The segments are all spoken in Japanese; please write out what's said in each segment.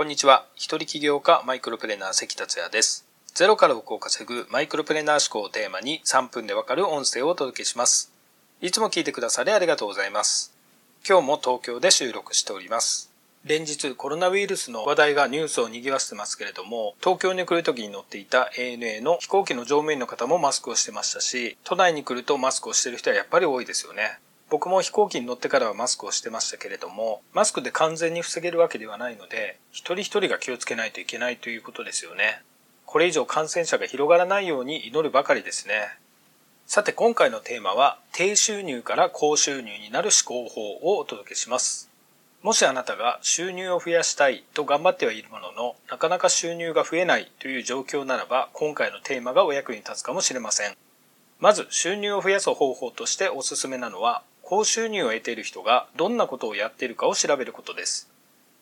こんにちは。一人起業家マイクロプレーナー関達也です。ゼロから億を稼ぐマイクロプレーナー思考をテーマに3分でわかる音声をお届けします。いつも聞いてくださりありがとうございます。今日も東京で収録しております。連日コロナウイルスの話題がニュースを賑わせてますけれども、東京に来る時に乗っていた ANA の飛行機の乗務員の方もマスクをしてましたし、都内に来るとマスクをしてる人はやっぱり多いですよね。僕も飛行機に乗ってからはマスクをしてましたけれども、マスクで完全に防げるわけではないので、一人一人が気をつけないといけないということですよね。これ以上感染者が広がらないように祈るばかりですね。さて今回のテーマは、低収入から高収入になる思考法をお届けします。もしあなたが収入を増やしたいと頑張ってはいるものの、なかなか収入が増えないという状況ならば、今回のテーマがお役に立つかもしれません。まず収入を増やす方法としておすすめなのは、高収入を得ている人がどんなことをやっているかを調べることです。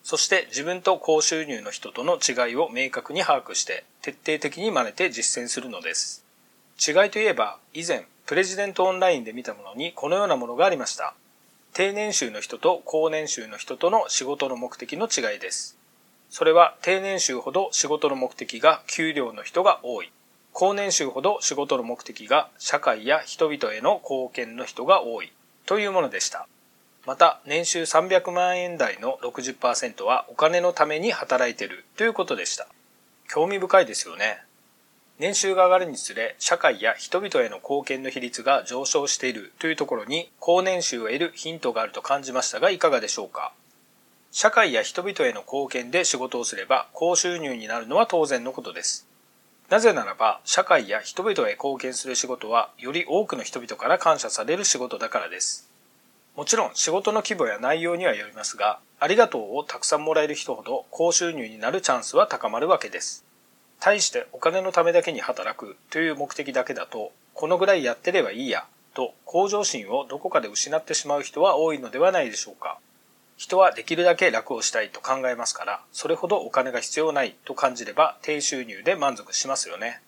そして自分と高収入の人との違いを明確に把握して徹底的に真似て実践するのです。違いといえば以前プレジデントオンラインで見たものにこのようなものがありました。低年収の人と高年収の人との仕事の目的の違いです。それは低年収ほど仕事の目的が給料の人が多い。高年収ほど仕事の目的が社会や人々への貢献の人が多い。というものでした。また、年収300万円台の60%はお金のために働いているということでした。興味深いですよね。年収が上がるにつれ、社会や人々への貢献の比率が上昇しているというところに、高年収を得るヒントがあると感じましたが、いかがでしょうか。社会や人々への貢献で仕事をすれば、高収入になるのは当然のことです。なぜならば、社会や人々へ貢献する仕事は、より多くの人々から感謝される仕事だからです。もちろん仕事の規模や内容にはよりますが、ありがとうをたくさんもらえる人ほど高収入になるチャンスは高まるわけです。対してお金のためだけに働くという目的だけだと、このぐらいやってればいいや、と向上心をどこかで失ってしまう人は多いのではないでしょうか。人はできるだけ楽をしたいと考えますから、それほどお金が必要ないと感じれば低収入で満足しますよね。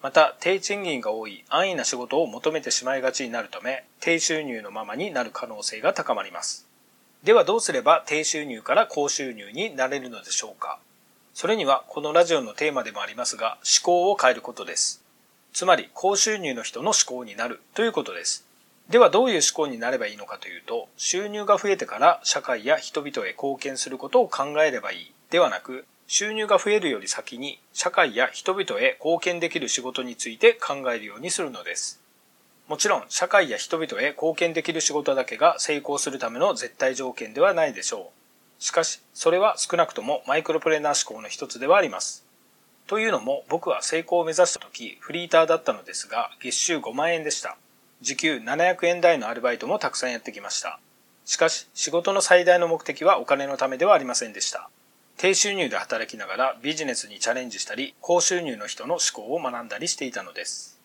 また、低賃金が多い安易な仕事を求めてしまいがちになるため、低収入のままになる可能性が高まります。ではどうすれば低収入から高収入になれるのでしょうかそれにはこのラジオのテーマでもありますが、思考を変えることです。つまり、高収入の人の思考になるということです。ではどういう思考になればいいのかというと、収入が増えてから社会や人々へ貢献することを考えればいいではなく、収入が増えるより先に社会や人々へ貢献できる仕事について考えるようにするのです。もちろん社会や人々へ貢献できる仕事だけが成功するための絶対条件ではないでしょう。しかし、それは少なくともマイクロプレーナー思考の一つではあります。というのも僕は成功を目指した時フリーターだったのですが月収5万円でした。時給700円台のアルバイトもたくさんやってきました。しかし仕事の最大の目的はお金のためではありませんでした。低収入で働きながらビジネスにチャレンジしたり、高収入の人の思考を学んだりしていたのです。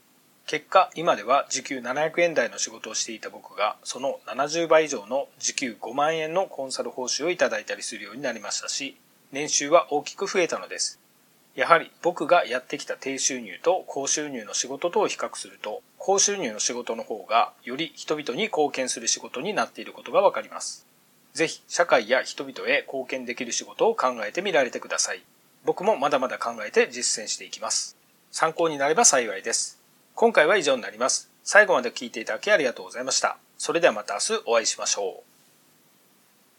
結果、今では時給700円台の仕事をしていた僕が、その70倍以上の時給5万円のコンサル報酬をいただいたりするようになりましたし、年収は大きく増えたのです。やはり僕がやってきた低収入と高収入の仕事とを比較すると、高収入の仕事の方がより人々に貢献する仕事になっていることがわかります。ぜひ社会や人々へ貢献できる仕事を考えてみられてください。僕もまだまだ考えて実践していきます。参考になれば幸いです。今回は以上になります。最後まで聞いていただきありがとうございました。それではまた明日お会いしましょう。